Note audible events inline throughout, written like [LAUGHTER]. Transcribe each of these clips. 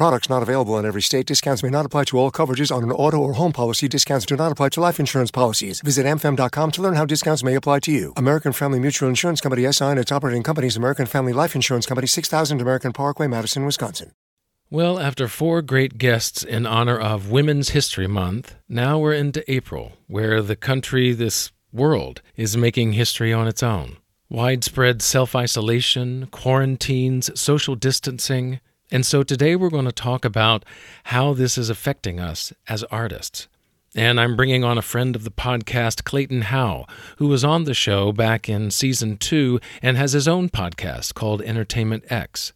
Products not available in every state. Discounts may not apply to all coverages on an auto or home policy. Discounts do not apply to life insurance policies. Visit amfam.com to learn how discounts may apply to you. American Family Mutual Insurance Company SI and its operating companies American Family Life Insurance Company 6000 American Parkway, Madison, Wisconsin. Well, after four great guests in honor of Women's History Month, now we're into April, where the country, this world, is making history on its own. Widespread self isolation, quarantines, social distancing. And so today we're going to talk about how this is affecting us as artists. And I'm bringing on a friend of the podcast, Clayton Howe, who was on the show back in season two and has his own podcast called Entertainment X.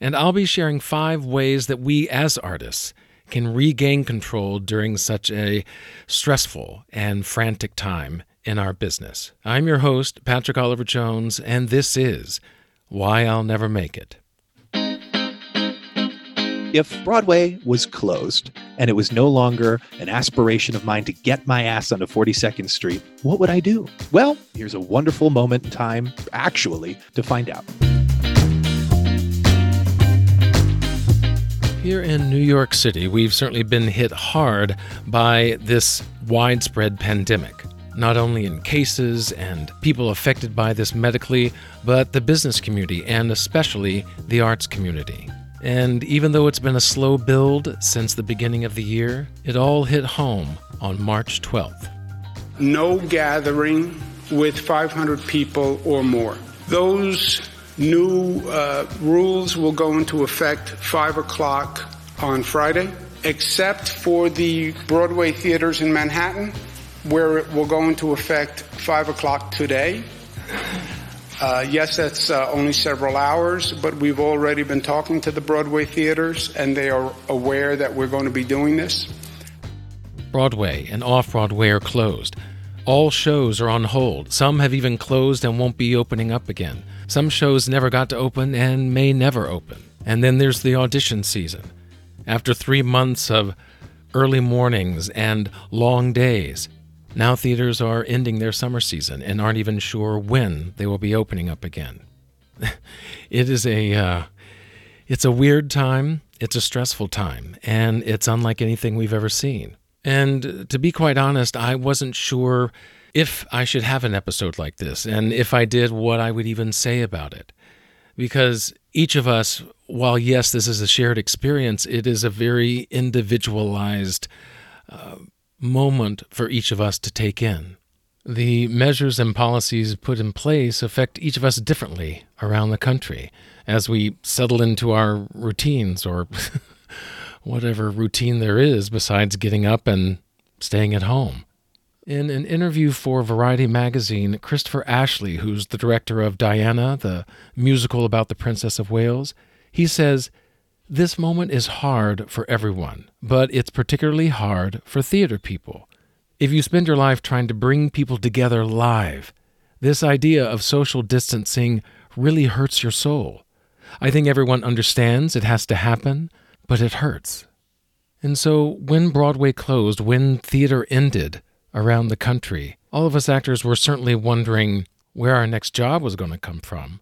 And I'll be sharing five ways that we as artists can regain control during such a stressful and frantic time in our business. I'm your host, Patrick Oliver Jones, and this is Why I'll Never Make It. If Broadway was closed and it was no longer an aspiration of mine to get my ass onto 42nd Street, what would I do? Well, here's a wonderful moment in time, actually, to find out. Here in New York City, we've certainly been hit hard by this widespread pandemic. Not only in cases and people affected by this medically, but the business community and especially the arts community. And even though it's been a slow build since the beginning of the year, it all hit home on March 12th. No gathering with 500 people or more. Those new uh, rules will go into effect 5 o'clock on Friday, except for the Broadway theaters in Manhattan, where it will go into effect 5 o'clock today. Uh, yes, that's uh, only several hours, but we've already been talking to the Broadway theaters, and they are aware that we're going to be doing this. Broadway and off Broadway are closed. All shows are on hold. Some have even closed and won't be opening up again. Some shows never got to open and may never open. And then there's the audition season. After three months of early mornings and long days, now theaters are ending their summer season and aren't even sure when they will be opening up again. [LAUGHS] it is a uh, it's a weird time, it's a stressful time, and it's unlike anything we've ever seen. And to be quite honest, I wasn't sure if I should have an episode like this, and if I did, what I would even say about it. Because each of us, while yes, this is a shared experience, it is a very individualized uh, moment for each of us to take in. The measures and policies put in place affect each of us differently around the country as we settle into our routines or [LAUGHS] whatever routine there is besides getting up and staying at home. In an interview for Variety magazine, Christopher Ashley, who's the director of Diana, the musical about the Princess of Wales, he says, this moment is hard for everyone, but it's particularly hard for theater people. If you spend your life trying to bring people together live, this idea of social distancing really hurts your soul. I think everyone understands it has to happen, but it hurts. And so, when Broadway closed, when theater ended around the country, all of us actors were certainly wondering where our next job was going to come from.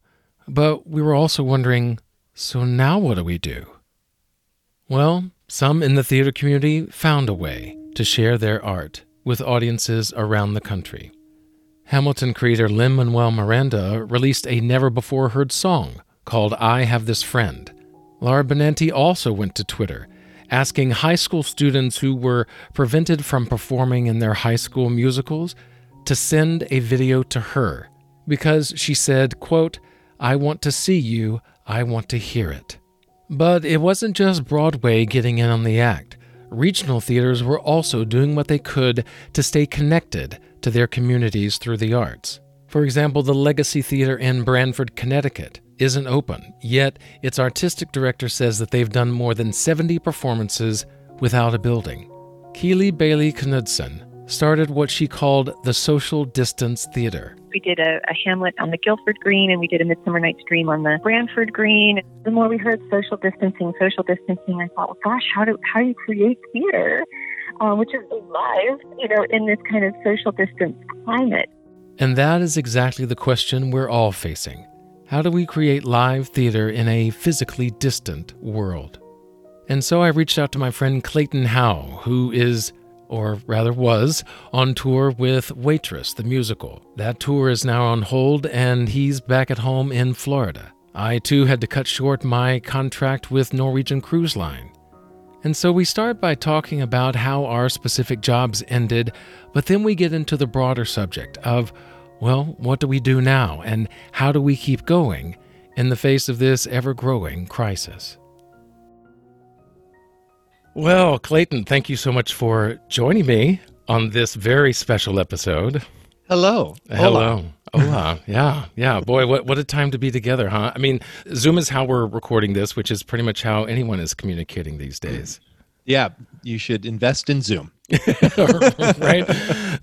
But we were also wondering so now what do we do? Well, some in the theater community found a way to share their art with audiences around the country. Hamilton creator Lin Manuel Miranda released a never before heard song called I Have This Friend. Laura Benanti also went to Twitter asking high school students who were prevented from performing in their high school musicals to send a video to her because she said, quote, I want to see you, I want to hear it. But it wasn't just Broadway getting in on the act. Regional theaters were also doing what they could to stay connected to their communities through the arts. For example, the Legacy Theater in Branford, Connecticut isn't open, yet its artistic director says that they've done more than 70 performances without a building. Keely Baisden Knudsen started what she called the Social Distance Theater. We did a, a Hamlet on the Guilford Green, and we did a Midsummer Night's Dream on the Branford Green. The more we heard social distancing, social distancing, I thought, well, gosh, how do how do you create theater, uh, which is live, you know, in this kind of social distance climate? And that is exactly the question we're all facing. How do we create live theater in a physically distant world? And so I reached out to my friend Clayton Howe, who is, or rather was, on tour with Waitress, the musical. That tour is now on hold, and he's back at home in Florida. I too had to cut short my contract with Norwegian Cruise Line. And so we start by talking about how our specific jobs ended, but then we get into the broader subject of, well, what do we do now, and how do we keep going in the face of this ever growing crisis? Well, Clayton, thank you so much for joining me on this very special episode. Hello. Hello. Hola. yeah, yeah. Boy, what, what a time to be together, huh? I mean, Zoom is how we're recording this, which is pretty much how anyone is communicating these days. Yeah, you should invest in Zoom. [LAUGHS] right?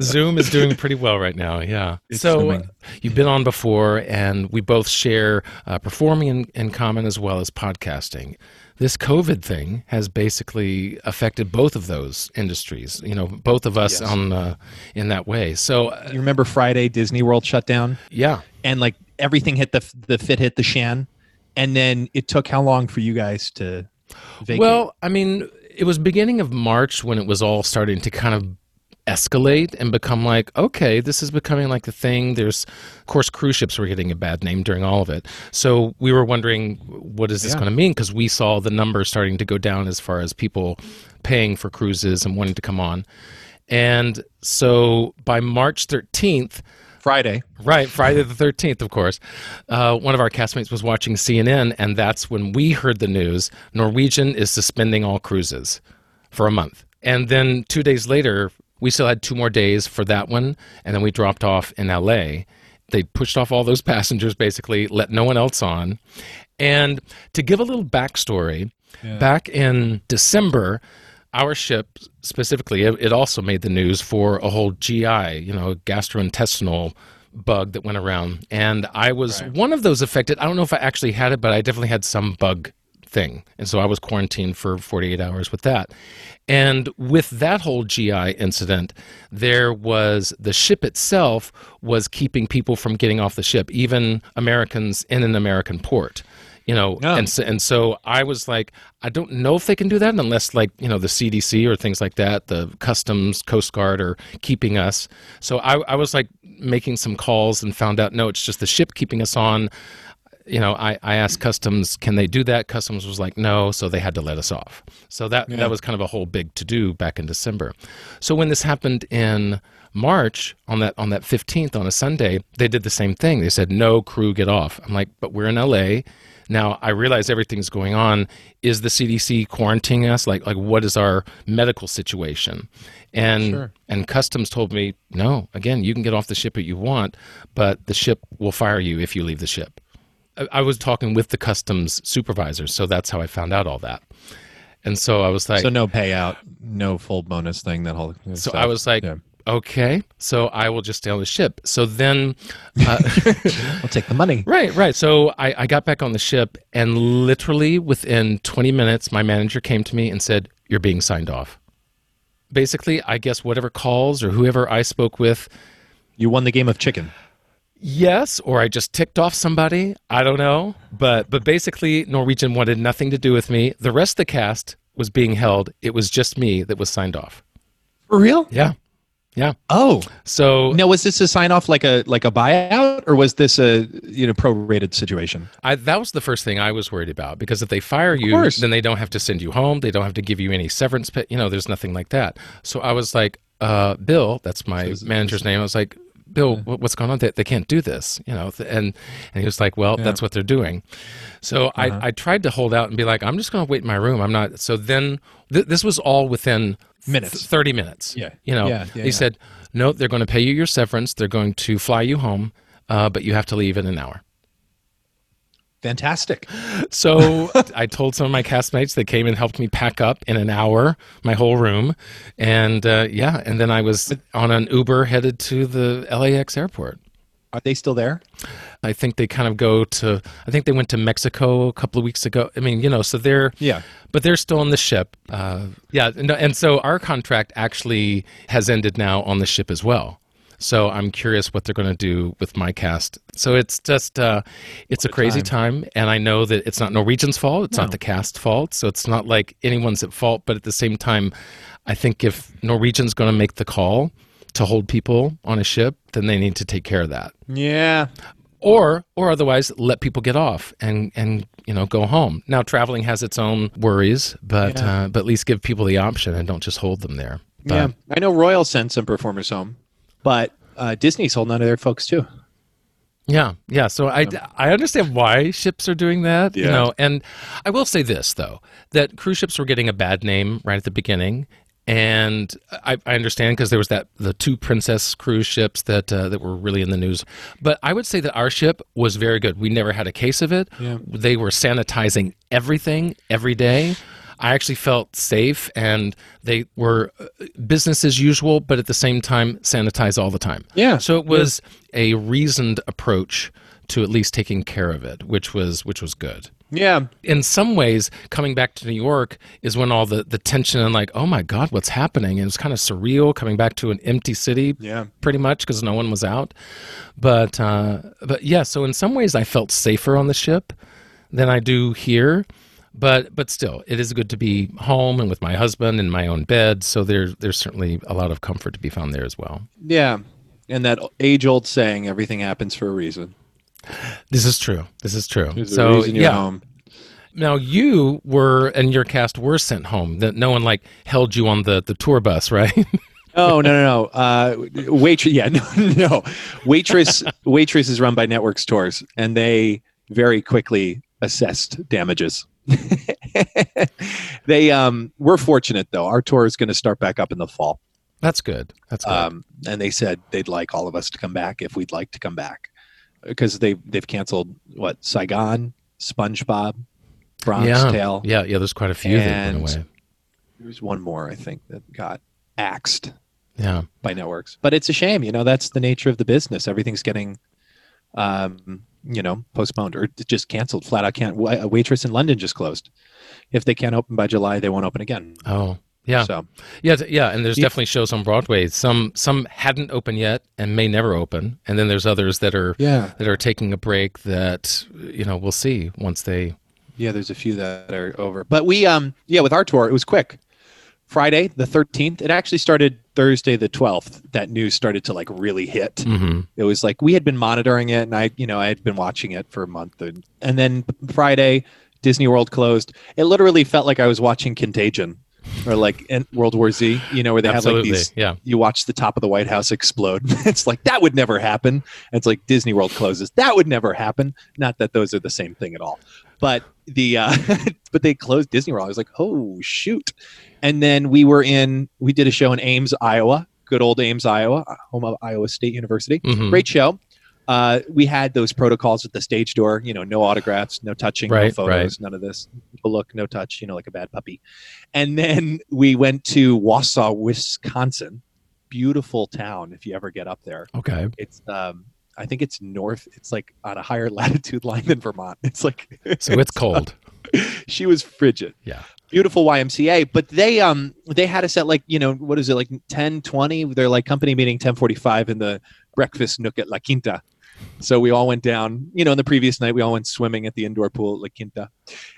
Zoom is doing pretty well right now. Yeah. It's so zooming. you've been on before, and we both share uh, performing in, in common as well as podcasting. This COVID thing has basically affected both of those industries. You know, both of us Yes. on uh, in that way. So uh, You remember Friday Disney World shut down yeah, and like everything hit the the fit hit the shan, and then it took how long for you guys to vacate? Well, I mean, it was beginning of March when it was all starting to kind of escalate and become like, okay, this is becoming like the thing. There's, of course, cruise ships were getting a bad name during all of it. So we were wondering, what is this Yeah. going to mean? Because we saw the numbers starting to go down as far as people paying for cruises and wanting to come on. And so by March 13th, Friday. Right, Friday the 13th, of course. Uh, one of our castmates was watching CNN, and that's when we heard the news Norwegian is suspending all cruises for a month. And then two days later, we still had two more days for that one, and then we dropped off in LA. They pushed off all those [LAUGHS] passengers, basically, let no one else on. And to give a little backstory, back in December, our ship specifically, it, it also made the news for a whole GI, you know, gastrointestinal bug that went around. And I was one of those affected. I don't know if I actually had it, but I definitely had some bug thing. And so I was quarantined for 48 hours with that. And with that whole GI incident, there was the ship itself was keeping people from getting off the ship, even Americans in an American port. You know, and so, and so I was like, I don't know if they can do that unless, like, you know, the CDC or things like that, the Customs, Coast Guard are keeping us. So I, I was like making some calls and found out, no, it's just the ship keeping us on you know, I, I asked Customs, can they do that? Customs was like, no, so they had to let us off. So that that was kind of a whole big to do back in December. So when this happened in March on that on that 15th on a Sunday, they did the same thing. They said, no crew get off. I'm like, but we're in LA. Now I realize everything's going on. Is the CDC quarantining us? Like like what is our medical situation? And and Customs told me, no, again, you can get off the ship if you want, but the ship will fire you if you leave the ship. I- I was talking with the customs supervisor, so that's how I found out all that. And so I was like, so no payout, no full bonus thing. That whole. so stuff. I was like, Yeah. okay, so I will just stay on the ship. So then, uh, [LAUGHS] I'll take the money. right, right. So I, I got back on the ship, and literally within 20 minutes, my manager came to me and said, "You're being signed off." Basically, I guess whatever calls or whoever I spoke with, You won the game of chicken. Yes, or I just ticked off somebody. I don't know, but but basically, Norwegian wanted nothing to do with me. The rest of the cast was being held. It was just me that was signed off. For real? Yeah, yeah. Oh, So now was this a sign off like a like a buyout, or was this a you know prorated situation? I, that was the first thing I was worried about because if they fire you, then they don't have to send you home. They don't have to give you any severance pay. You know, there's nothing like that. So I was like, uh, Bill, that's my manager's name. I was like, Bill, what, what's going on? They, they can't do this, you know. And and he was like, well, that's what they're doing. So Uh-huh. I I tried to hold out and be like, I'm just going to wait in my room. I'm not. So then th- this was all within th- Minutes. 30 minutes. Yeah. You know, Yeah, yeah, he yeah. said, no, they're going to pay you your severance. They're going to fly you home, uh, but you have to leave in an hour. Fantastic. So [LAUGHS] I told some of my castmates they came and helped me pack up in an hour my whole room, and uh, yeah, and then I was on an Uber headed to the LAX airport. Are they still there? I think they kind of go to. I think they went to Mexico a couple of weeks ago. I mean, you know, so they're Yeah. but they're still on the ship. Uh, yeah, and, and so our contract actually has ended now on the ship as well. So I'm curious what they're going to do with my cast. So it's just uh, it's a crazy time. and I know that it's not Norwegian's fault. It's not the cast's fault. So it's not like anyone's at fault. But at the same time, I think if Norwegian's going to make the call to hold people on a ship, then they need to take care of that Yeah. or or otherwise let people get off and and you know go home now traveling has its own worries but Yeah. uh, but at least give people the option and don't just hold them there but, yeah. I know Royal sent some performers home, but uh, Disney's holding on to their folks too. yeah yeah so i i understand why ships are doing that yeah. you know and i will say this though that cruise ships were getting a bad name right at the beginning and I, I understand because there was that the two princess cruise ships that uh, that were really in the news, but I would say that our ship was very good. We never had a case of it. Yeah. They were sanitizing everything every day. I actually felt safe, and they were uh, business as usual, but at the same time sanitize all the time. Yeah. So it was a reasoned approach to at least taking care of it, which was which was good Yeah. in some ways, coming back to New York is when all the, the tension and like, oh my God, what's happening? And it was kind of surreal coming back to an empty city, Yeah. pretty much because no one was out. But uh, but yeah, so in some ways, I felt safer on the ship than I do here. But but still, it is good to be home and with my husband in my own bed. So there's there's certainly a lot of comfort to be found there as well. Yeah. And that age old saying, everything happens for a reason. This is true. This is true. There's so reason you're yeah, home. Now you were and your cast were sent home. That no one like held you on the the tour bus, right? [LAUGHS] Oh no no no! Uh, waitress, yeah, [LAUGHS] no no. Waitress, waitress is run by Networks Tours, and they very quickly assessed damages. [LAUGHS] they um, we're fortunate though. Our tour is going to start back up in the fall, That's good. That's good. um, and they said they'd like all of us to come back if we'd like to come back because they they've canceled what Saigon, SpongeBob, Bronx yeah, Tale. yeah, yeah. There's quite a few that went away. There's one more I think that got axed. Yeah, by networks. But it's a shame, you know, that's the nature of the business. Everything's getting, um, you know, postponed or just canceled. Flat out can't. A waitress in London just closed. If they can't open by July, they won't open again. Oh, yeah, So yeah, yeah. And there's You- definitely shows on Broadway. Some some hadn't opened yet and may never open. And then there's others that are yeah, that are taking a break. That you know we'll see once they. yeah, there's a few that are over. But we, um, yeah, with our tour, it was quick. Friday the 13th. It actually started Thursday the 12th. That news started to like really hit. Mhm. it was like we had been monitoring it and i you know i had been watching it for a month and, and then friday disney world closed it literally felt like i was watching contagion or like world war z you know where they Absolutely, have like these yeah. you watch the top of the white house explode [LAUGHS] it's like that would never happen and it's like disney world closes that would never happen not that those are the same thing at all but the uh [LAUGHS] but they closed disney world i was like oh shoot and then we were in we did a show in ames iowa good old ames iowa home of iowa state university Mhm. great show. Uh, we had those protocols at the stage door, you know, no autographs, no touching, no Right, photos, none of this. No look, no touch, you know, like a bad puppy. And then we went to Wausau, Wisconsin. Beautiful town if you ever get up there. Okay. It's um I think it's north. It's like on a higher [LAUGHS] latitude line than Vermont. It's like So it's [LAUGHS] cold. [LAUGHS] she was frigid Yeah. beautiful YMCA, but they um they had us at like you know what is it like 10 20 they're like company meeting 1045 in the breakfast nook at La Quinta. So we all went down, you know, in the previous night we all went swimming at the indoor pool at La Quinta.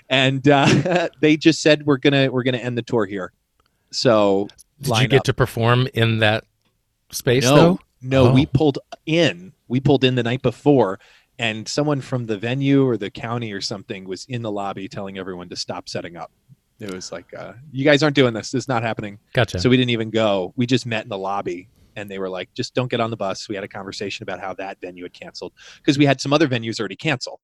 And uh, they just said we're going to we're going to end the tour here. So Did you get up. to perform in that space no, though? No, Oh. we pulled in. We pulled in the night before and someone from the venue or the county or something was in the lobby telling everyone to stop setting up. It was like, uh, you guys aren't doing this. This is not happening. Gotcha. So we didn't even go. We just met in the lobby and they were like, just don't get on the bus. We had a conversation about how that venue had canceled because we had some other venues already cancel.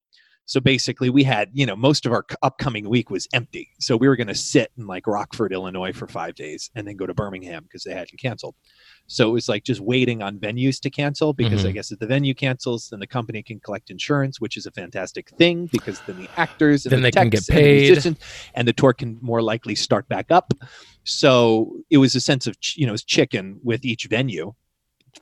So basically, we had, you know, most of our upcoming week was empty. So we were going to sit in like Rockford, Illinois for five days and then go to Birmingham because they hadn't canceled. So it was like just waiting on venues to cancel because I Mhm. guess if the venue cancels, then the company can collect insurance, which is a fantastic thing because then the actors and Then the they can get and the paid. and the tour can more likely start back up. So it was a sense of ch- you know it's chicken with each venue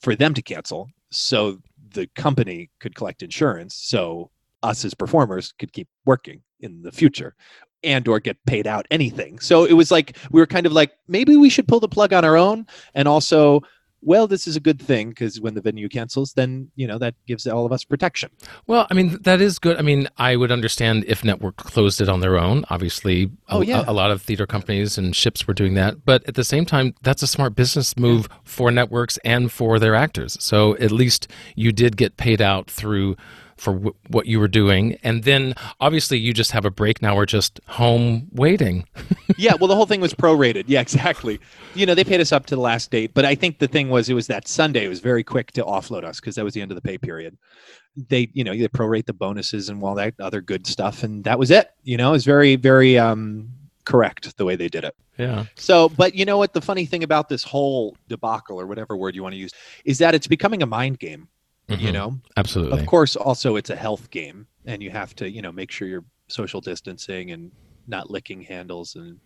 for them to cancel. So the company could collect insurance so us as performers could keep working in the future and or get paid out anything so it was like we were kind of like maybe we should pull the plug on our own and also well, this is a good thing because when the venue cancels, then you know that gives all of us protection. Well, I mean that is good. I mean, I would understand if network closed it on their own. Obviously, Oh, a, yeah. a, lot of theater companies and ships were doing that. But at the same time, that's a smart business move for networks and for their actors. So at least you did get paid out through for w- what you were doing, and then obviously you just have a break now. We're just home waiting. [LAUGHS] yeah, well, the whole thing was prorated. Yeah, exactly. You know, they paid us up to the last date, but I think the thing was, it was that Sunday. It was very quick to offload us because that was the end of the pay period. They, you know, they prorate the bonuses and all that other good stuff, and that was it. You know, it was very, very um, correct the way they did it. Yeah. So, but you know what? The funny thing about this whole debacle, or whatever word you want to use, is that it's becoming a mind game. You Mhm. know, Absolutely. of course, also it's a health game, and you have to, you know, make sure you're social distancing and not licking handles and,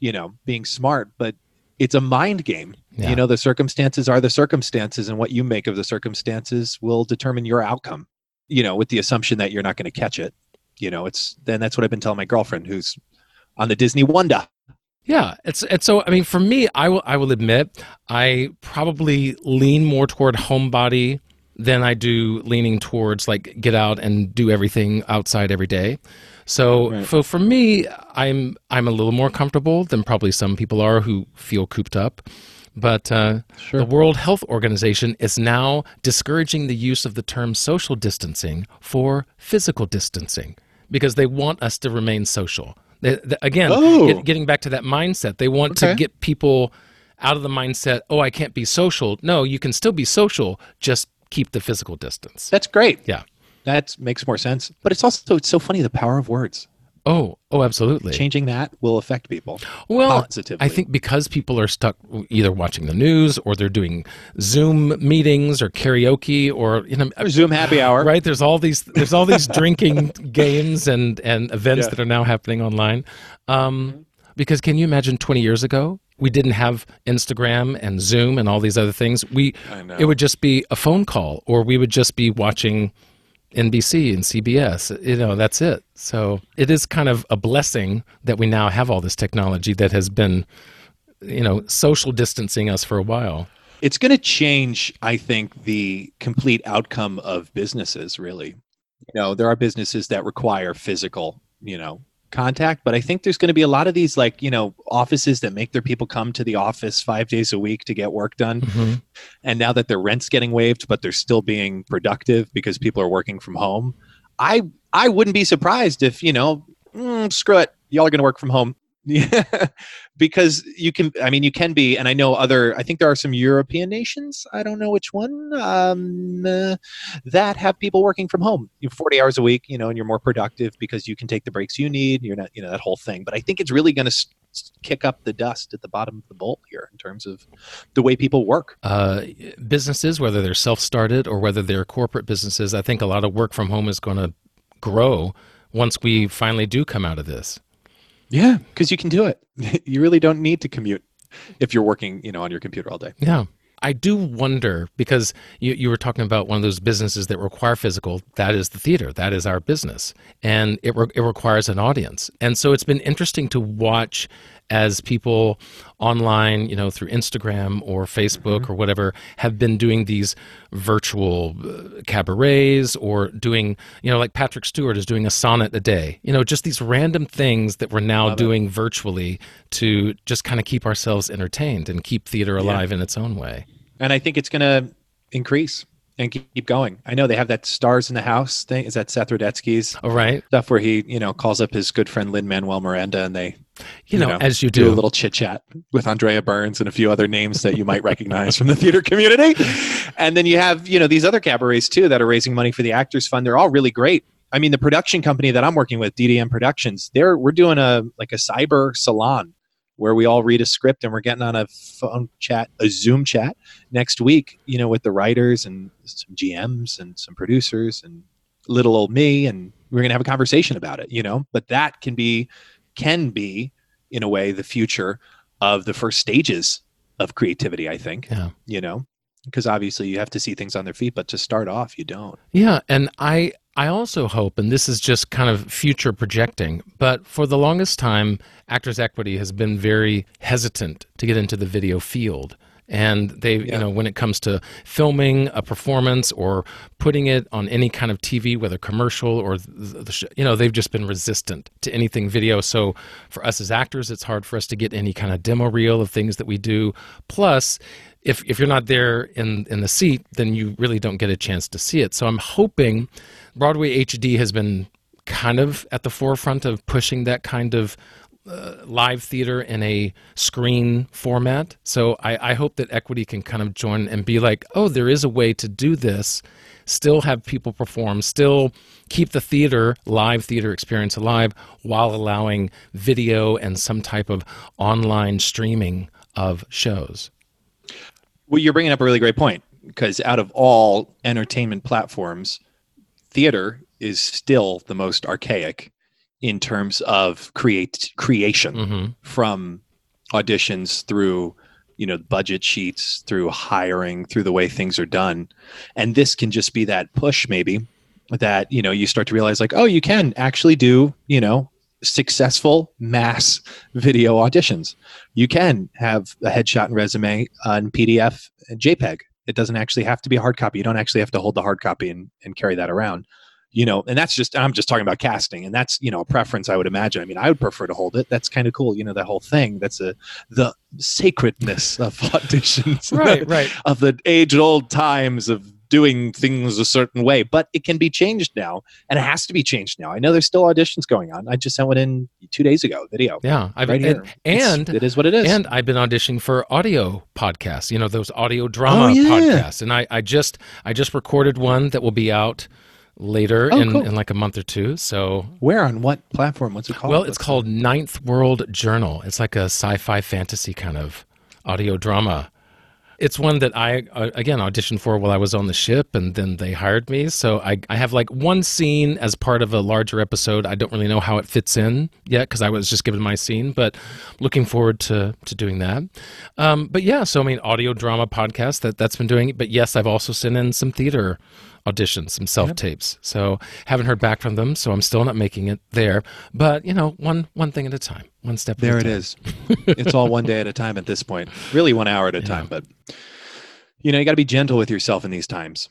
you know, being smart. But it's a mind game. Yeah. You know, the circumstances are the circumstances, and what you make of the circumstances will determine your outcome. You know, with the assumption that you're not going to catch it. You know, it's then that's what I've been telling my girlfriend, who's on the Disney Wonder. Yeah, it's it's so. I mean, for me, I will I will admit I probably lean more toward homebody than I do leaning towards like get out and do everything outside every day. So, Right. so for me, I'm I'm a little more comfortable than probably some people are who feel cooped up. But uh, the World Health Organization is now discouraging the use of the term social distancing for physical distancing because they want us to remain social. They, they- again, Oh. get- getting back to that mindset, they want to get people out of the mindset, oh, I can't be social. No, you can still be social, just keep the physical distance. That's great. Yeah. That makes more sense. But it's also it's so funny the power of words. Oh, oh, absolutely. Changing that will affect people. Well, positively. I think because people are stuck either watching the news or they're doing Zoom meetings or karaoke or you know Or Zoom happy hour. right there's all these there's all these [LAUGHS] drinking games and and events Yeah. that are now happening online um, because can you imagine 20 years ago we didn't have instagram and zoom and all these other things. We it would just be a phone call or we would just be watching nbc and cbs you know that's it. So it is kind of a blessing that we now have all this technology that has been you know social distancing us for a while. It's going to change, I think, the complete outcome of businesses, really. You know, there are businesses that require physical, you know, contact, but I think there's going to be a lot of these, like, you know, offices that make their people come to the office five days a week to get work done. Mhm. And now that their rent's getting waived, but they're still being productive because people are working from home. I I wouldn't be surprised if, you know, mm, screw it, y'all are going to work from home. Yeah, [LAUGHS] because you can. I mean, you can be, and I know other. I think there are some European nations. I don't know which one um, uh, that have people working from home. You forty hours a week, you know, and you're more productive because you can take the breaks you need. You're not, you know, that whole thing. But I think it's really going to kick up the dust at the bottom of the bowl here in terms of the way people work. uh, businesses, whether they're self started or whether they're corporate businesses, I think a lot of work from home is going to grow once we finally do come out of this. Yeah, because you can do it. [LAUGHS] you really don't need to commute if you're working, you know, on your computer all day. Yeah. I do wonder because you, you were talking about one of those businesses that require physical. That is the theater. That is our business. And it, re- it requires an audience. And so it's been interesting to watch as people online, you know, through Instagram or Facebook or whatever, have been doing these virtual uh, cabarets or doing, you know, like Patrick Stewart is doing a sonnet a day, you know, just these random things that we're now doing virtually to just kind of keep ourselves entertained and keep theater alive in its own way. and I think it's going to increase and keep going. I know they have that stars in the house thing. Is that Seth Rudetsky's All right. stuff where he, you know, calls up his good friend Lin Manuel Miranda and they, You know, as you do do. a little chit chat with Andrea Burns and a few other names that you might recognize from the theater community. And then you have, you know, these other cabarets too that are raising money for the Actors Fund. They're all really great. I mean, the production company that I'm working with, DDM Productions, they're we're doing a like a cyber salon where we all read a script and we're getting on a phone chat, a Zoom chat next week, you know, with the writers and some GMs and some producers and little old me and we're going to have a conversation about it, you know. But that can be can be in a way the future of the first stages of creativity, I think. Yeah. You know. because obviously you have to see things on their feet, but to start off, you don't. Yeah, and I I also hope, and this is just kind of future projecting, but for the longest time, Actors Equity has been very hesitant to get into the video field. And they, Yeah. you know, when it comes to filming a performance or putting it on any kind of TV, whether commercial or the, the sh- you know, they've just been resistant to anything video. So for us as actors, it's hard for us to get any kind of demo reel of things that we do. Plus, if if you're not there in in the seat, then you really don't get a chance to see it. So I'm hoping Broadway HD has been kind of at the forefront of pushing that kind of uh, live theater in a screen format. So I, I hope that Equity can kind of join and be like, oh, there is a way to do this, still have people perform, still keep the theater, live theater experience alive, while allowing video and some type of online streaming of shows. Well, you're bringing up a really great point because out of all entertainment platforms, theater is still the most archaic in terms of create creation hmm from auditions through you know budget sheets through hiring through the way things are done. And this can just be that push maybe that you know you start to realize like oh you can actually do you know successful mass video auditions. You can have a headshot and resume on pdf and jpeg it doesn't actually have to be a hard copy. You don't actually have to hold the hard copy and, and carry that around you know and that's just i'm just talking about casting and that's you know a preference i would imagine. I mean i would prefer to hold it. That's kind of cool you know that whole thing. That's a the sacredness of [LAUGHS] auditions Right, [LAUGHS] right. of the age old times of doing things a certain way but it can be changed now and it has to be changed now i know there's still auditions going on i just sent one in two days ago video Yeah, I've right and, here It's- and it is what it is And I've been auditioning for audio podcasts, you know, those audio oh, drama Oh, yeah. podcasts. And I, I just I just recorded one that will be out later Oh, in, cool. in like a month or two. So where on what platform what's it called well, it's What's- called Ninth World Journal. It's like a sci-fi fantasy kind of audio drama. It's one that I uh, again auditioned for while I was on the ship, and then they hired me. So I, I have like one scene as part of a larger episode. I don't really know how it fits in yet because I was just given my scene, but looking forward to to doing that. Um, but yeah, so I mean, audio drama podcast that that's been doing. But yes, I've also sent in some theater auditions, some self tapes. So haven't heard back from them. So I'm still not making it there. But you know, one one thing at a time, one step. There at a time. is. it's all one day at a time at this point. Really, one hour at a [LAUGHS] time. But you know, you got to be gentle with yourself in these times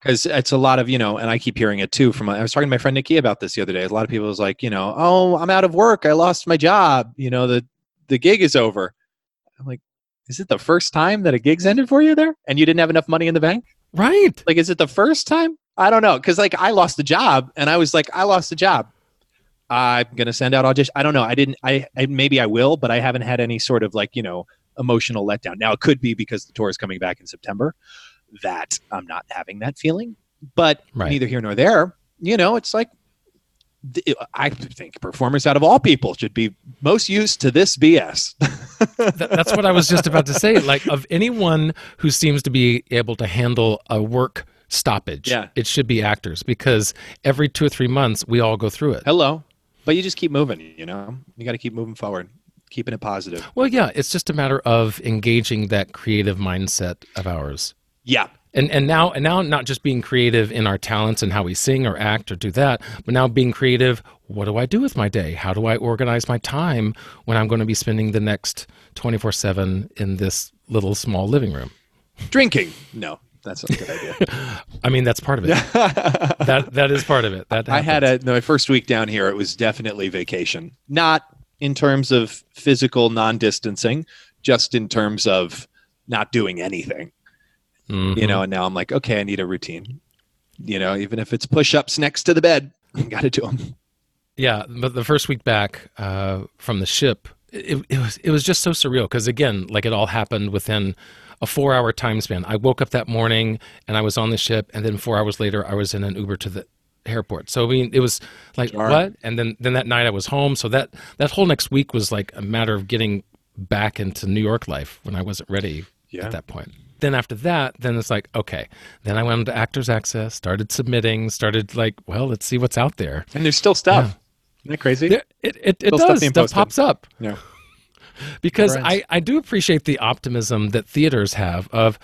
because it's a lot of you know. And I keep hearing it too. From I was talking to my friend Nikki about this the other day. A lot of people was like, you know, oh, I'm out of work. I lost my job. You know, the the gig is over. I'm like, is it the first time that a gig's ended for you there, and you didn't have enough money in the bank? Right. Like, is it the first time? I don't know. Cause like I lost the job and I was like, I lost the job. I'm going to send out audition. I don't know. I didn't, I, I, maybe I will, but I haven't had any sort of like, you know, emotional letdown. Now it could be because the tour is coming back in September that I'm not having that feeling, but Right. neither here nor there. You know, it's like, I think performers out of all people should be most used to this BS. [LAUGHS] That's what I was just about to say. Like, of anyone who seems to be able to handle a work stoppage, Yeah. it should be actors because every two or three months we all go through it. Hello. But you just keep moving, you know, you got to keep moving forward, keeping it positive. Well, yeah, it's just a matter of engaging that creative mindset of ours. Yeah. And and now and now not just being creative in our talents and how we sing or act or do that, but now being creative, what do I do with my day? How do I organize my time when I'm going to be spending the next 24/7 in this little small living room? Drinking. No, that's not a good idea. [LAUGHS] I mean, that's part of it. [LAUGHS] that that is part of it. That I had happens. a my first week down here. It was definitely vacation, not in terms of physical non-distancing, just in terms of not doing anything. Mhm. You know, and now I'm like, okay, I need a routine. You know, even if it's push-ups next to the bed, [LAUGHS] got to do them. Yeah, but the first week back uh, from the ship, it, it was it was just so surreal because again, like it all happened within a four-hour time span. I woke up that morning and I was on the ship, and then four hours later, I was in an Uber to the airport. So I mean, it was like what? And then then that night I was home. So that that whole next week was like a matter of getting back into New York life when I wasn't ready Yeah. at that point. Then after that, then it's like okay. Then I went into Actors Access, started submitting, started like, well, let's see what's out there. And there's still stuff. Isn't that crazy? There- It it, it Still stuff does. being Stuff pops up Yeah. [LAUGHS] because I. I do appreciate the optimism that theaters have of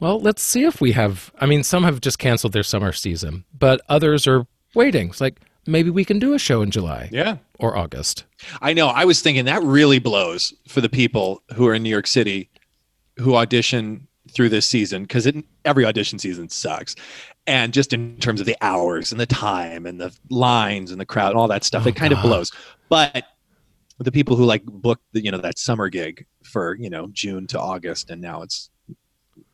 Well, let's see if we have. I mean, some have just canceled their summer season, but others are waiting. It's like maybe we can do a show in July Yeah. or August. I know. I was thinking that really blows for the people who are in New York City who audition through this season because every audition season sucks. And just in terms of the hours and the time and the lines and the crowd and all that stuff, Oh, it kind of blows. But the people who like booked the, you know, that summer gig for, you know, June to August and now it's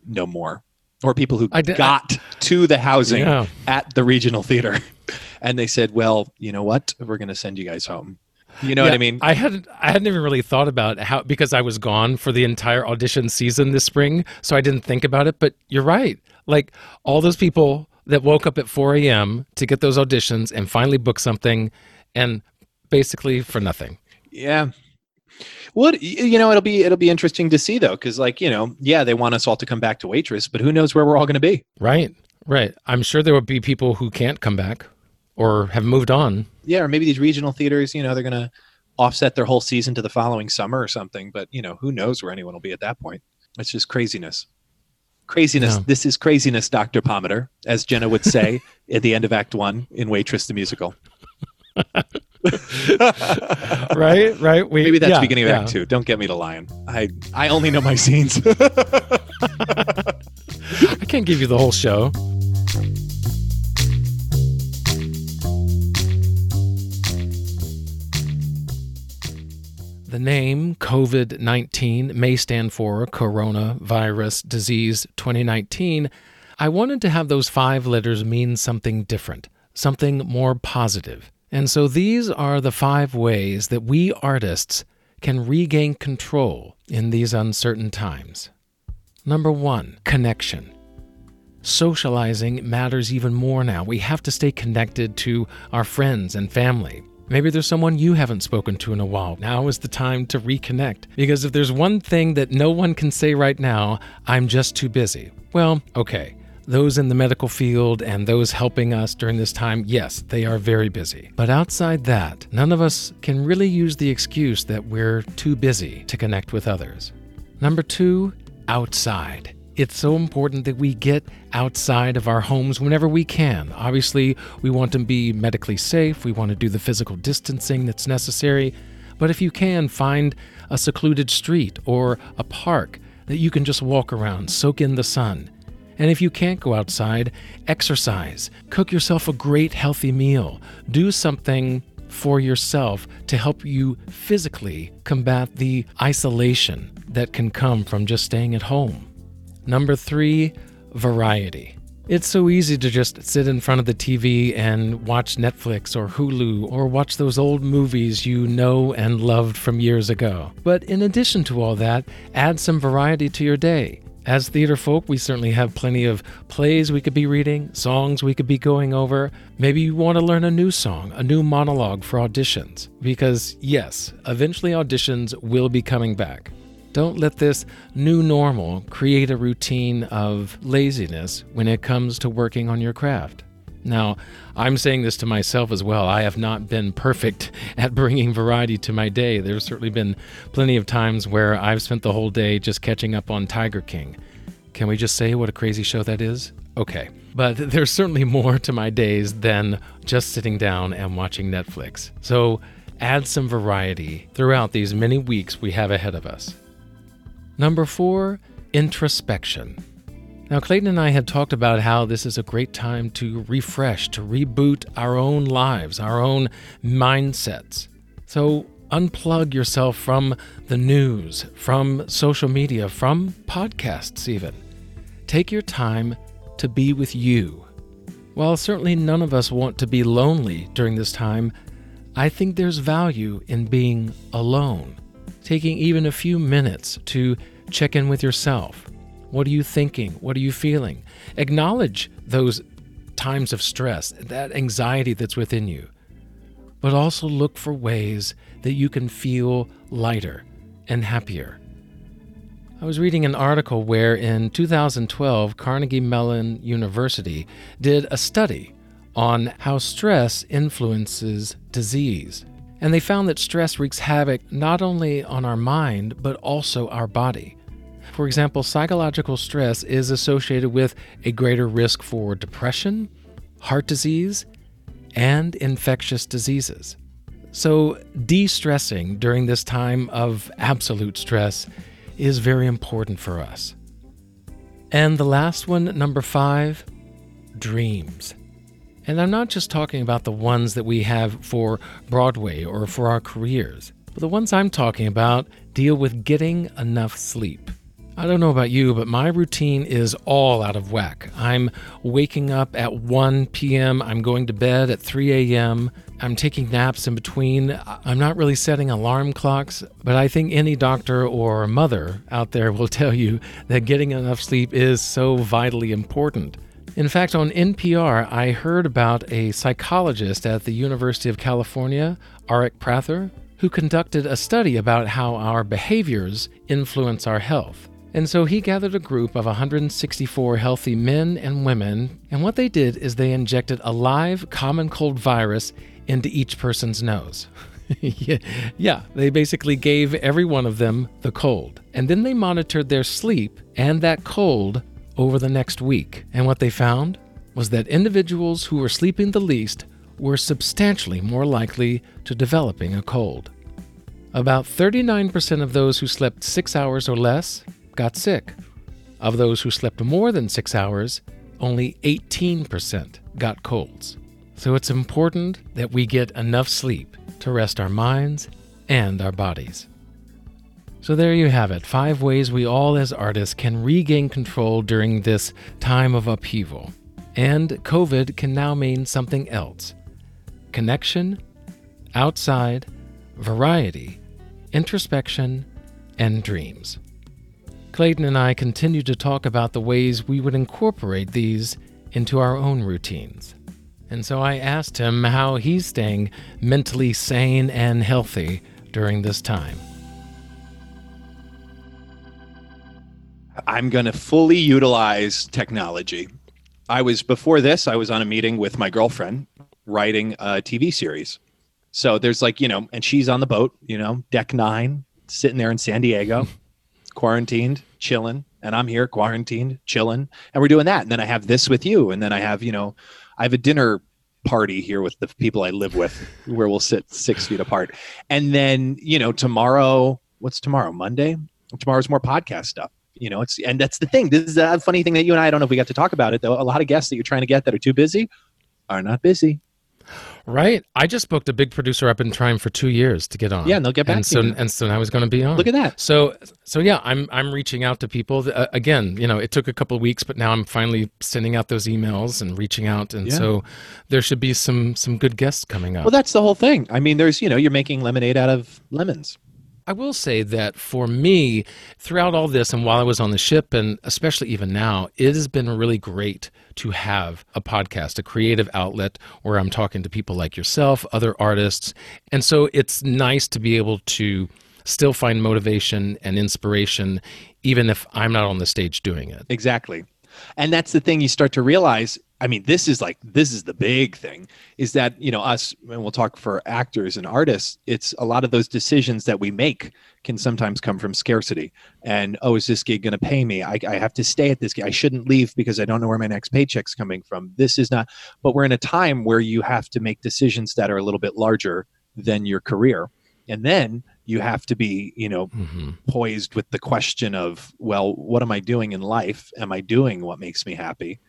no more. Or people who I did- got to the housing Yeah. at the regional theater [LAUGHS] and they said, well, you know what? We're going to send you guys home. You know what I mean? I hadn't I hadn't even really thought about how because I was gone for the entire audition season this spring, so I didn't think about it. But you're right. Like all those people that woke up at 4 a.m. to get those auditions and finally book something, and basically for nothing. Yeah. Well, y- you know, it'll be it'll be interesting to see though, because like you know, yeah, they want us all to come back to waitress, but who knows where we're all going to be? Right. Right. I'm sure there will be people who can't come back or have moved on. Yeah, or maybe these regional theaters, you know, they're going to offset their whole season to the following summer or something. But you know, who knows where anyone will be at that point? It's just craziness. Craziness. Yeah. This is craziness, Doctor Pomatter, as Jenna would say [LAUGHS] at the end of Act One in Waitress the musical. [LAUGHS] Right. Right. We, Maybe that's yeah, beginning of yeah. Act Two. Don't get me to lying. I I only know my scenes. [LAUGHS] I can't give you the whole show. The name COVID 19 may stand for Coronavirus Disease 2019. I wanted to have those five letters mean something different, something more positive. And so these are the five ways that we artists can regain control in these uncertain times. Number one, connection. Socializing matters even more now. We have to stay connected to our friends and family. Maybe there's someone you haven't spoken to in a while. Now is the time to reconnect. Because if there's one thing that no one can say right now, I'm just too busy. Well, okay. Those in the medical field and those helping us during this time, yes, they are very busy. But outside that, none of us can really use the excuse that we're too busy to connect with others. Number two, outside. It's so important that we get outside of our homes whenever we can. Obviously, we want to be medically safe, we want to do the physical distancing that's necessary. But if you can, find a secluded street or a park that you can just walk around, soak in the sun. And if you can't go outside, exercise. Cook yourself a great healthy meal. Do something for yourself to help you physically combat the isolation that can come from just staying at home. Number three, variety. It's so easy to just sit in front of the TV and watch Netflix or Hulu or watch those old movies you know and loved from years ago. But in addition to all that, add some variety to your day. As theater folk, we certainly have plenty of plays we could be reading, songs we could be going over. Maybe you want to learn a new song, a new monologue for auditions. Because, yes, eventually auditions will be coming back. Don't let this new normal create a routine of laziness when it comes to working on your craft. Now, I'm saying this to myself as well. I have not been perfect [LAUGHS] at bringing variety to my day. There's certainly been plenty of times where I've spent the whole day just catching up on Tiger King. Can we just say what a crazy show that is? Okay. But [LAUGHS] there's certainly more to my days than just sitting down and watching Netflix. So add some variety throughout these many weeks we have ahead of us. Number four, introspection. Now, Clayton and I had talked about how this is a great time to refresh, to reboot our own lives, our own mindsets. So, unplug yourself from the news, from social media, from podcasts, even. Take your time to be with you. While certainly none of us want to be lonely during this time, I think there's value in being alone. Taking even a few minutes to check in with yourself. What are you thinking? What are you feeling? Acknowledge those times of stress, that anxiety that's within you. But also look for ways that you can feel lighter and happier. I was reading an article where in 2012, Carnegie Mellon University did a study on how stress influences disease. And they found that stress wreaks havoc not only on our mind, but also our body. For example, psychological stress is associated with a greater risk for depression, heart disease, and infectious diseases. So, de stressing during this time of absolute stress is very important for us. And the last one, number five, dreams. And I'm not just talking about the ones that we have for Broadway or for our careers, but the ones I'm talking about deal with getting enough sleep. I don't know about you, but my routine is all out of whack. I'm waking up at 1 p.m., I'm going to bed at 3 a.m., I'm taking naps in between. I'm not really setting alarm clocks, but I think any doctor or mother out there will [LAUGHS] tell you that getting enough sleep is so vitally important. In fact, on NPR, I heard about a psychologist at the University of California, Aric Prather, who conducted a study about how our behaviors influence our health. And so he gathered a group of 164 healthy men and women, and what they did is they injected a live common cold virus into each person's nose. [LAUGHS] yeah, they basically gave every one of them the cold. And then they monitored their sleep and that cold over the next week. And what they found was that individuals who were sleeping the least were substantially more likely to developing a cold. About 39% of those who slept six hours or less got sick. Of those who slept more than six hours, only 18% got colds. So it's important that we get enough sleep to rest our minds and our bodies. So there you have it five ways we all as artists can regain control during this time of upheaval. And COVID can now mean something else connection, outside, variety, introspection, and dreams. Clayton and I continued to talk about the ways we would incorporate these into our own routines. And so I asked him how he's staying mentally sane and healthy during this time. I'm going to fully utilize technology. I was before this, I was on a meeting with my girlfriend writing a TV series. So there's like, you know, and she's on the boat, you know, deck nine, sitting there in San Diego. Quarantined, chilling, and I'm here quarantined, chilling, and we're doing that. And then I have this with you, and then I have, you know, I have a dinner party here with the people I live with [LAUGHS] where we'll sit six feet apart. And then, you know, tomorrow, what's tomorrow? Monday? Tomorrow's more podcast stuff. You know, it's and that's the thing. This is a funny thing that you and I, I don't know if we got to talk about it though. A lot of guests that you're trying to get that are too busy are not busy. Right. I just booked a big producer I've been trying for two years to get on. Yeah, and they'll get back and to so, you. And so now was going to be on. Look at that. So, so yeah, I'm I'm reaching out to people. Uh, again, you know, it took a couple of weeks, but now I'm finally sending out those emails and reaching out, and Yeah. so there should be some some good guests coming up. Well, that's the whole thing. I mean, there's, you know, you're making lemonade out of lemons. I will say that for me, throughout all this, and while I was on the ship, and especially even now, it has been really great to have a podcast, a creative outlet where I'm talking to people like yourself, other artists. And so it's nice to be able to still find motivation and inspiration, even if I'm not on the stage doing it. Exactly. And that's the thing you start to realize. I mean, this is like, this is the big thing is that, you know, us, and we'll talk for actors and artists, it's a lot of those decisions that we make can sometimes come from scarcity. And, oh, is this gig going to pay me? I, I have to stay at this gig. I shouldn't leave because I don't know where my next paycheck's coming from. This is not, but we're in a time where you have to make decisions that are a little bit larger than your career. And then you have to be, you know, Mhm. poised with the question of, well, what am I doing in life? Am I doing what makes me happy?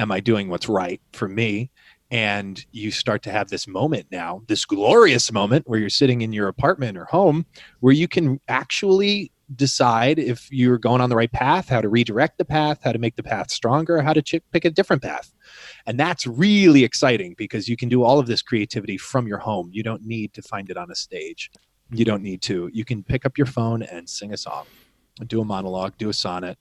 Am I doing what's right for me? And you start to have this moment now, this glorious moment where you're sitting in your apartment or home where you can actually decide if you're going on the right path, how to redirect the path, how to make the path stronger, how to ch- pick a different path. And that's really exciting because you can do all of this creativity from your home. You don't need to find it on a stage. You don't need to. You can pick up your phone and sing a song, do a monologue, do a sonnet.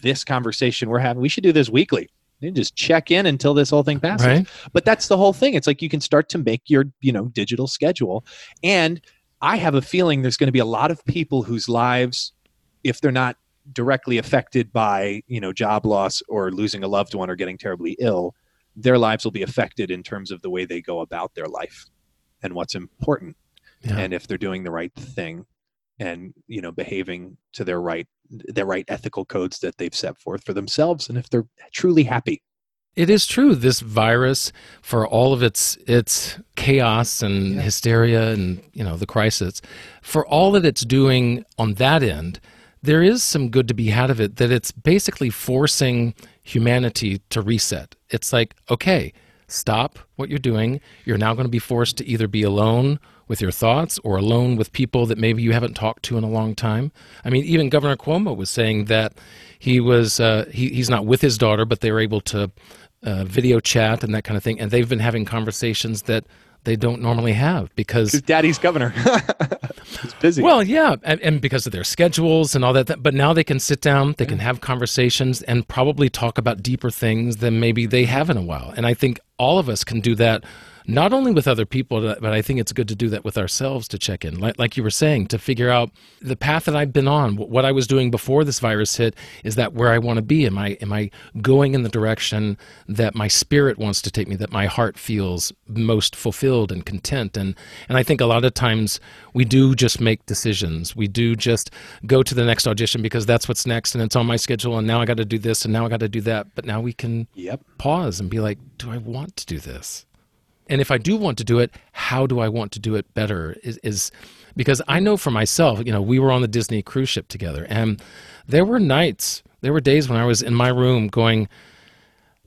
This conversation we're having, we should do this weekly. You just check in until this whole thing passes. Right? But that's the whole thing. It's like you can start to make your, you know, digital schedule. And I have a feeling there's going to be a lot of people whose lives, if they're not directly affected by, you know, job loss or losing a loved one or getting terribly ill, their lives will be affected in terms of the way they go about their life and what's important Yeah. and if they're doing the right thing and you know behaving to their right the right ethical codes that they've set forth for themselves and if they're truly happy. It is true. This virus, for all of its its chaos and yeah. hysteria and you know the crisis, for all that it's doing on that end, there is some good to be had of it. That it's basically forcing humanity to reset. It's like, okay, stop what you're doing. You're now going to be forced to either be alone with your thoughts or alone with people that maybe you haven't talked to in a long time. I mean, even Governor Cuomo was saying that he was uh, he, he's not with his daughter, but they were able to uh, video chat and that kind of thing, and they've been having conversations that they don't normally have because daddy's governor. [LAUGHS] He's busy. Well, yeah, and, and, because of their schedules and all that. But now they can sit down, they yeah. can have conversations, and probably talk about deeper things than maybe they have in a while. And I think all of us can do that not only with other people, but I think it's good to do that with ourselves to check in. Like, like, you were saying, to figure out the path that I've been on, what I was doing before this virus hit. Is that where I want to be? Am I am I going in the direction that my spirit wants to take me? That my heart feels most fulfilled and content? And and I think a lot of times we do just make decisions. We do just go to the next audition because that's what's next, and it's on my schedule. And now I got to do this, and now I got to do that. But now we can yep. pause and be like, do I want to do this? And if I do want to do it, how do I want to do it better? Is, is because I know for myself, you know, we were on the Disney cruise ship together, and there were nights, there were days when I was in my room going,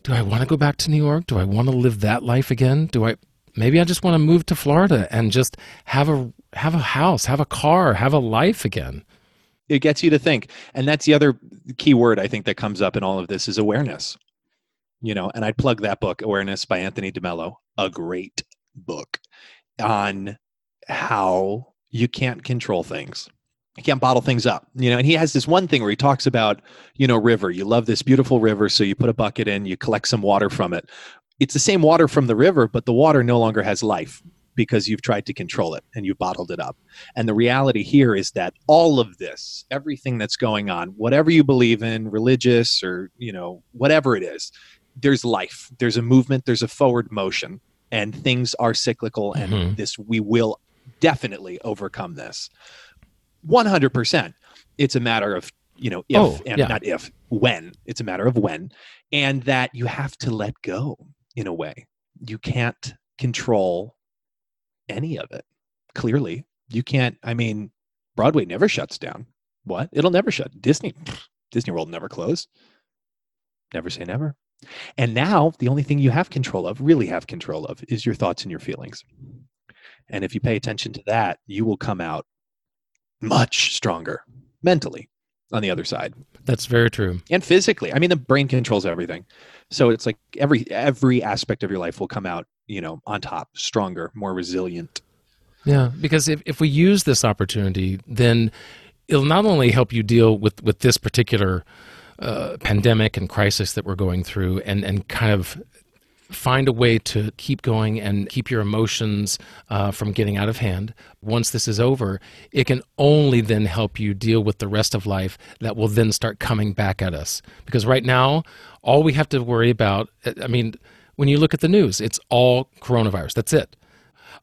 "Do I want to go back to New York? Do I want to live that life again? Do I? Maybe I just want to move to Florida and just have a have a house, have a car, have a life again." It gets you to think, and that's the other key word I think that comes up in all of this is awareness you know, and I'd plug that book, Awareness by Anthony DeMello, a great book on how you can't control things. You can't bottle things up, you know. And he has this one thing where he talks about, you know, river. You love this beautiful river, so you put a bucket in, you collect some water from it. It's the same water from the river, but the water no longer has life because you've tried to control it and you bottled it up. And the reality here is that all of this, everything that's going on, whatever you believe in, religious or, you know, whatever it is, there's life, there's a movement, there's a forward motion, and things are cyclical. And mm-hmm. this, we will definitely overcome this. 100%. It's a matter of, you know, if oh, and yeah. not if, when. It's a matter of when. And that you have to let go in a way. You can't control any of it. Clearly, you can't. I mean, Broadway never shuts down. What? It'll never shut. Disney, Disney World never close. Never say never. And now the only thing you have control of, really have control of, is your thoughts and your feelings. And if you pay attention to that, you will come out much stronger mentally on the other side. That's very true. And physically. I mean the brain controls everything. So it's like every every aspect of your life will come out, you know, on top, stronger, more resilient. Yeah, because if if we use this opportunity, then it'll not only help you deal with with this particular uh, pandemic and crisis that we're going through and, and kind of find a way to keep going and keep your emotions uh, from getting out of hand. Once this is over, it can only then help you deal with the rest of life that will then start coming back at us. Because right now, all we have to worry about, I mean, when you look at the news, it's all coronavirus. That's it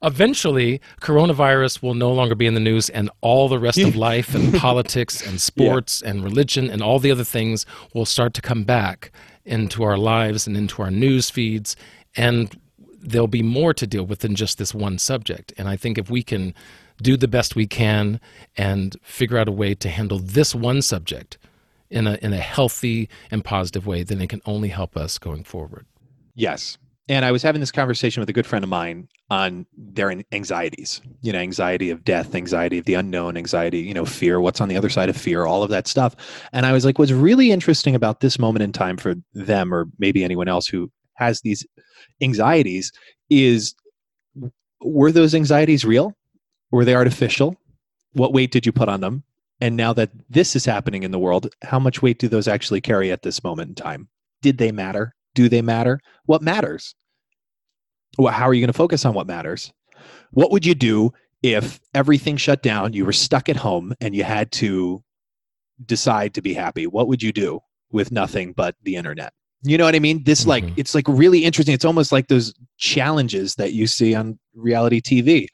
eventually coronavirus will no longer be in the news and all the rest of [LAUGHS] life and politics and sports yeah. and religion and all the other things will start to come back into our lives and into our news feeds and there'll be more to deal with than just this one subject. And i think if we can do the best we can and figure out a way to handle this one subject in a in a healthy and positive way then it can only help us going forward. Yes and I was having this conversation with a good friend of mine on their anxieties, you know, anxiety of death, anxiety of the unknown, anxiety, you know, fear, what's on the other side of fear, all of that stuff. And I was like, what's really interesting about this moment in time for them, or maybe anyone else who has these anxieties, is were those anxieties real? Were they artificial? What weight did you put on them? And now that this is happening in the world, how much weight do those actually carry at this moment in time? Did they matter? Do they matter? What matters? well, how are you going to focus on what matters? What would you do if everything shut down, you were stuck at home, and you had to decide to be happy? What would you do with nothing but the internet? You know what I mean? This mm-hmm. like it's like really interesting. It's almost like those challenges that you see on reality TV.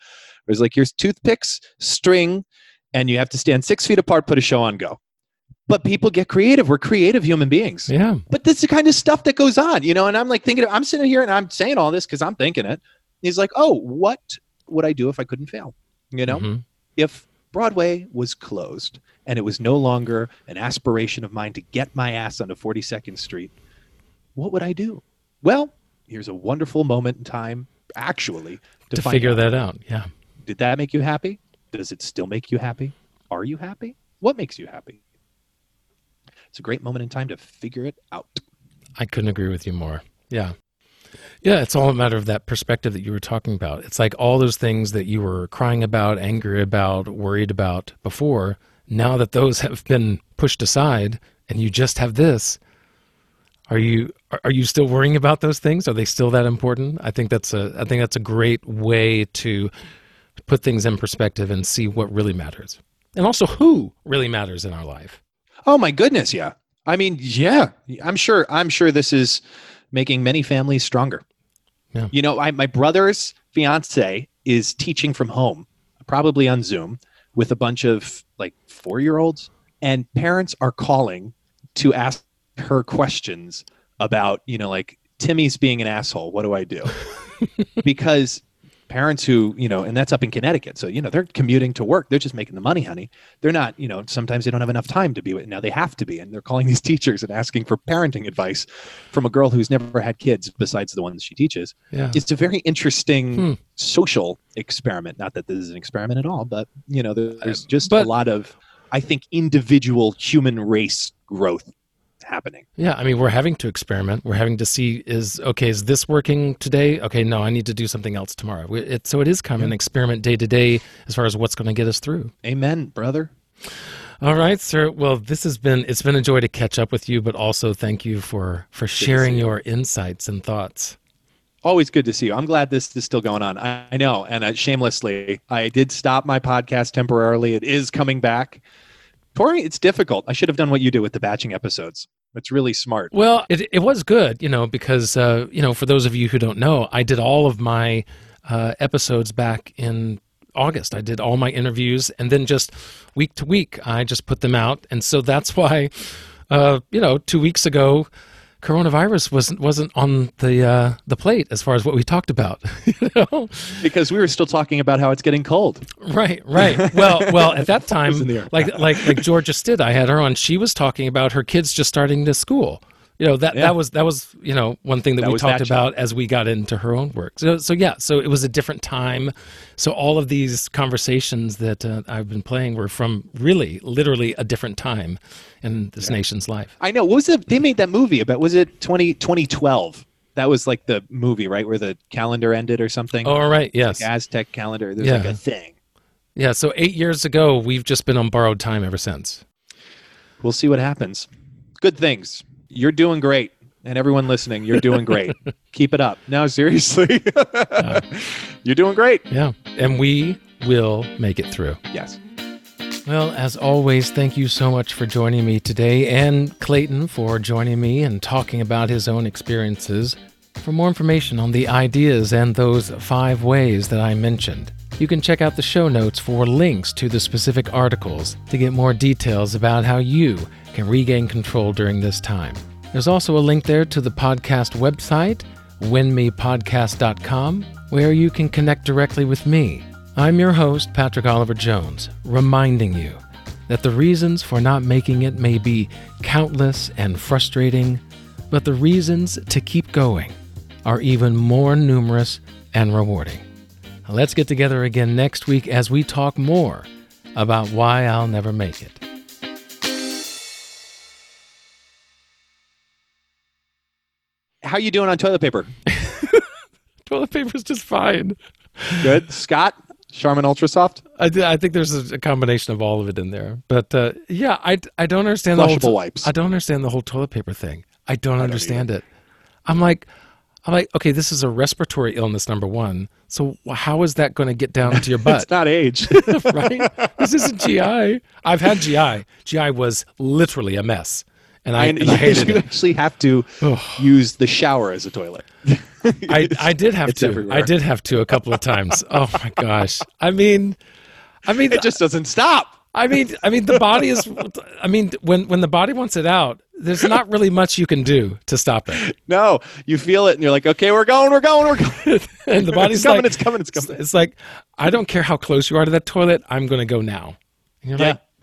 It's like here's toothpicks, string, and you have to stand six feet apart, put a show on, go. But people get creative. We're creative human beings. Yeah. But that's the kind of stuff that goes on, you know. And I'm like thinking, I'm sitting here and I'm saying all this because I'm thinking it. He's like, oh, what would I do if I couldn't fail? You know, Mhm. if Broadway was closed and it was no longer an aspiration of mine to get my ass onto 42nd Street, what would I do? Well, here's a wonderful moment in time, actually, to, To figure out. that out. Yeah. Did that make you happy? Does it still make you happy? Are you happy? What makes you happy? It's a great moment in time to figure it out. I couldn't agree with you more. Yeah. Yeah, it's all a matter of that perspective that you were talking about. It's like all those things that you were crying about, angry about, worried about before, now that those [LAUGHS] have been pushed aside and you just have this, are you are- you still worrying about those things? Are they still that important? I think that's a I think that's a great way to put things in perspective and see what really matters. And also who really matters in our life. Oh my goodness, yeah. I mean, yeah. I'm sure I'm sure this is making many families stronger. Yeah. You know, I, my brother's fiance is teaching from home, probably on Zoom, with a bunch of like four year olds, and parents are calling to ask her questions about, you know, like Timmy's being an asshole. What do I do? [LAUGHS] because parents who, you know, and that's up in Connecticut. So, you know, they're commuting to work. They're just making the money, honey. They're not, you know, sometimes they don't have enough time to be with. Now they have to be. And they're calling these [LAUGHS] teachers and asking for parenting advice from a girl who's never had kids besides the ones she teaches. Yeah. It's a very interesting Hmm. social experiment. Not that this is an experiment at all, but, you know, there's just but- a lot of, I think, individual human race growth happening. Yeah, I mean, we're having to experiment. We're having to see is okay. Is this working today? Okay, no, I need to do something else tomorrow. It, so it is kind of an experiment day to day as far as what's going to get us through. Amen, brother. All right, sir. Well, this has been it's been a joy to catch up with you, but also thank you for for sharing your insights and thoughts. Always good to see you. I'm glad this is still going on. I, I know, and uh, shamelessly, I did stop my podcast temporarily. It is coming back. Tori, it's difficult. I should have done what you did with the batching episodes. It's really smart. Well, it it was good, you know, because uh, you know, for those of you who don't know, I did all of my uh, episodes back in August. I did all my interviews, and then just week to week, I just put them out, and so that's why, uh, you know, two weeks ago, coronavirus wasn't wasn't on the uh, the plate as far as what we talked about. [LAUGHS] you know? Because we were still talking about how it's getting cold. Right, right. Well, well, at that [LAUGHS] time, like like like Georgia Stitt, I had her on. She was talking about her kids just starting to school. You know that Yeah. that was that was you know one thing that, That we talked that about as we got into her own work. So so yeah, so it was a different time. So all of these conversations that uh, I've been playing were from really, literally a different time in this nation's life. I know. What was it? They made that movie about, was it 20, 2012? That was like the movie, right? Where the calendar ended or something? Oh, right. yes, Aztec calendar. There's Yeah. like a thing. yeah. So eight years ago, we've just been on borrowed time ever since. We'll see what happens. Good things. You're doing great. And everyone listening, you're doing great. [LAUGHS] Keep it up. No, seriously. [LAUGHS] you're doing great. Yeah, and we will make it through. Yes. Well, as always, thank you so much for joining me today, and Clayton for joining me and talking about his own experiences. For more information on the ideas and those five ways that I mentioned, you can check out the show notes for links to the specific articles to get more details about how you can regain control during this time. There's also a link there to the podcast website, winmipodcast.com, where you can connect directly with me. I'm your host, Patrick Oliver Jones, reminding you that the reasons for not making it may be countless and frustrating, but the reasons to keep going are even more numerous and rewarding. Let's get together again next week as we talk more about why I'll never make it. How you doing on toilet paper? [LAUGHS] Toilet paper's just fine. Good. Scott, Charmin Ultra Soft, I, th- I think there's a, combination of all of it in there. But uh, yeah, I, I don't understand the whole Flushable wipes. I don't understand the whole toilet paper thing. I don't understand it. I'm like, I'm like, okay, this is a respiratory illness, number one. So how is that going to get down to your [LAUGHS] butt? It's not age. [LAUGHS] [LAUGHS] right? This isn't GI. I've had GI. GI was literally a mess, and I, and and I [LAUGHS] hated you it. actually [LAUGHS] have to use the shower as a toilet. [LAUGHS] I, I did have to. everywhere. I did have to a couple of times. Oh my gosh. I mean, I mean, It just doesn't stop. I mean, I mean, the body is. I mean, when when the body wants it out, there's not really much you can do to stop it. No, you feel it, and you're like, okay, we're going, we're going, we're going. and the body's it's coming, like, it's coming, it's coming. It's like, I don't care how close you are to that toilet. I'm going to go now. And you're Yeah. like,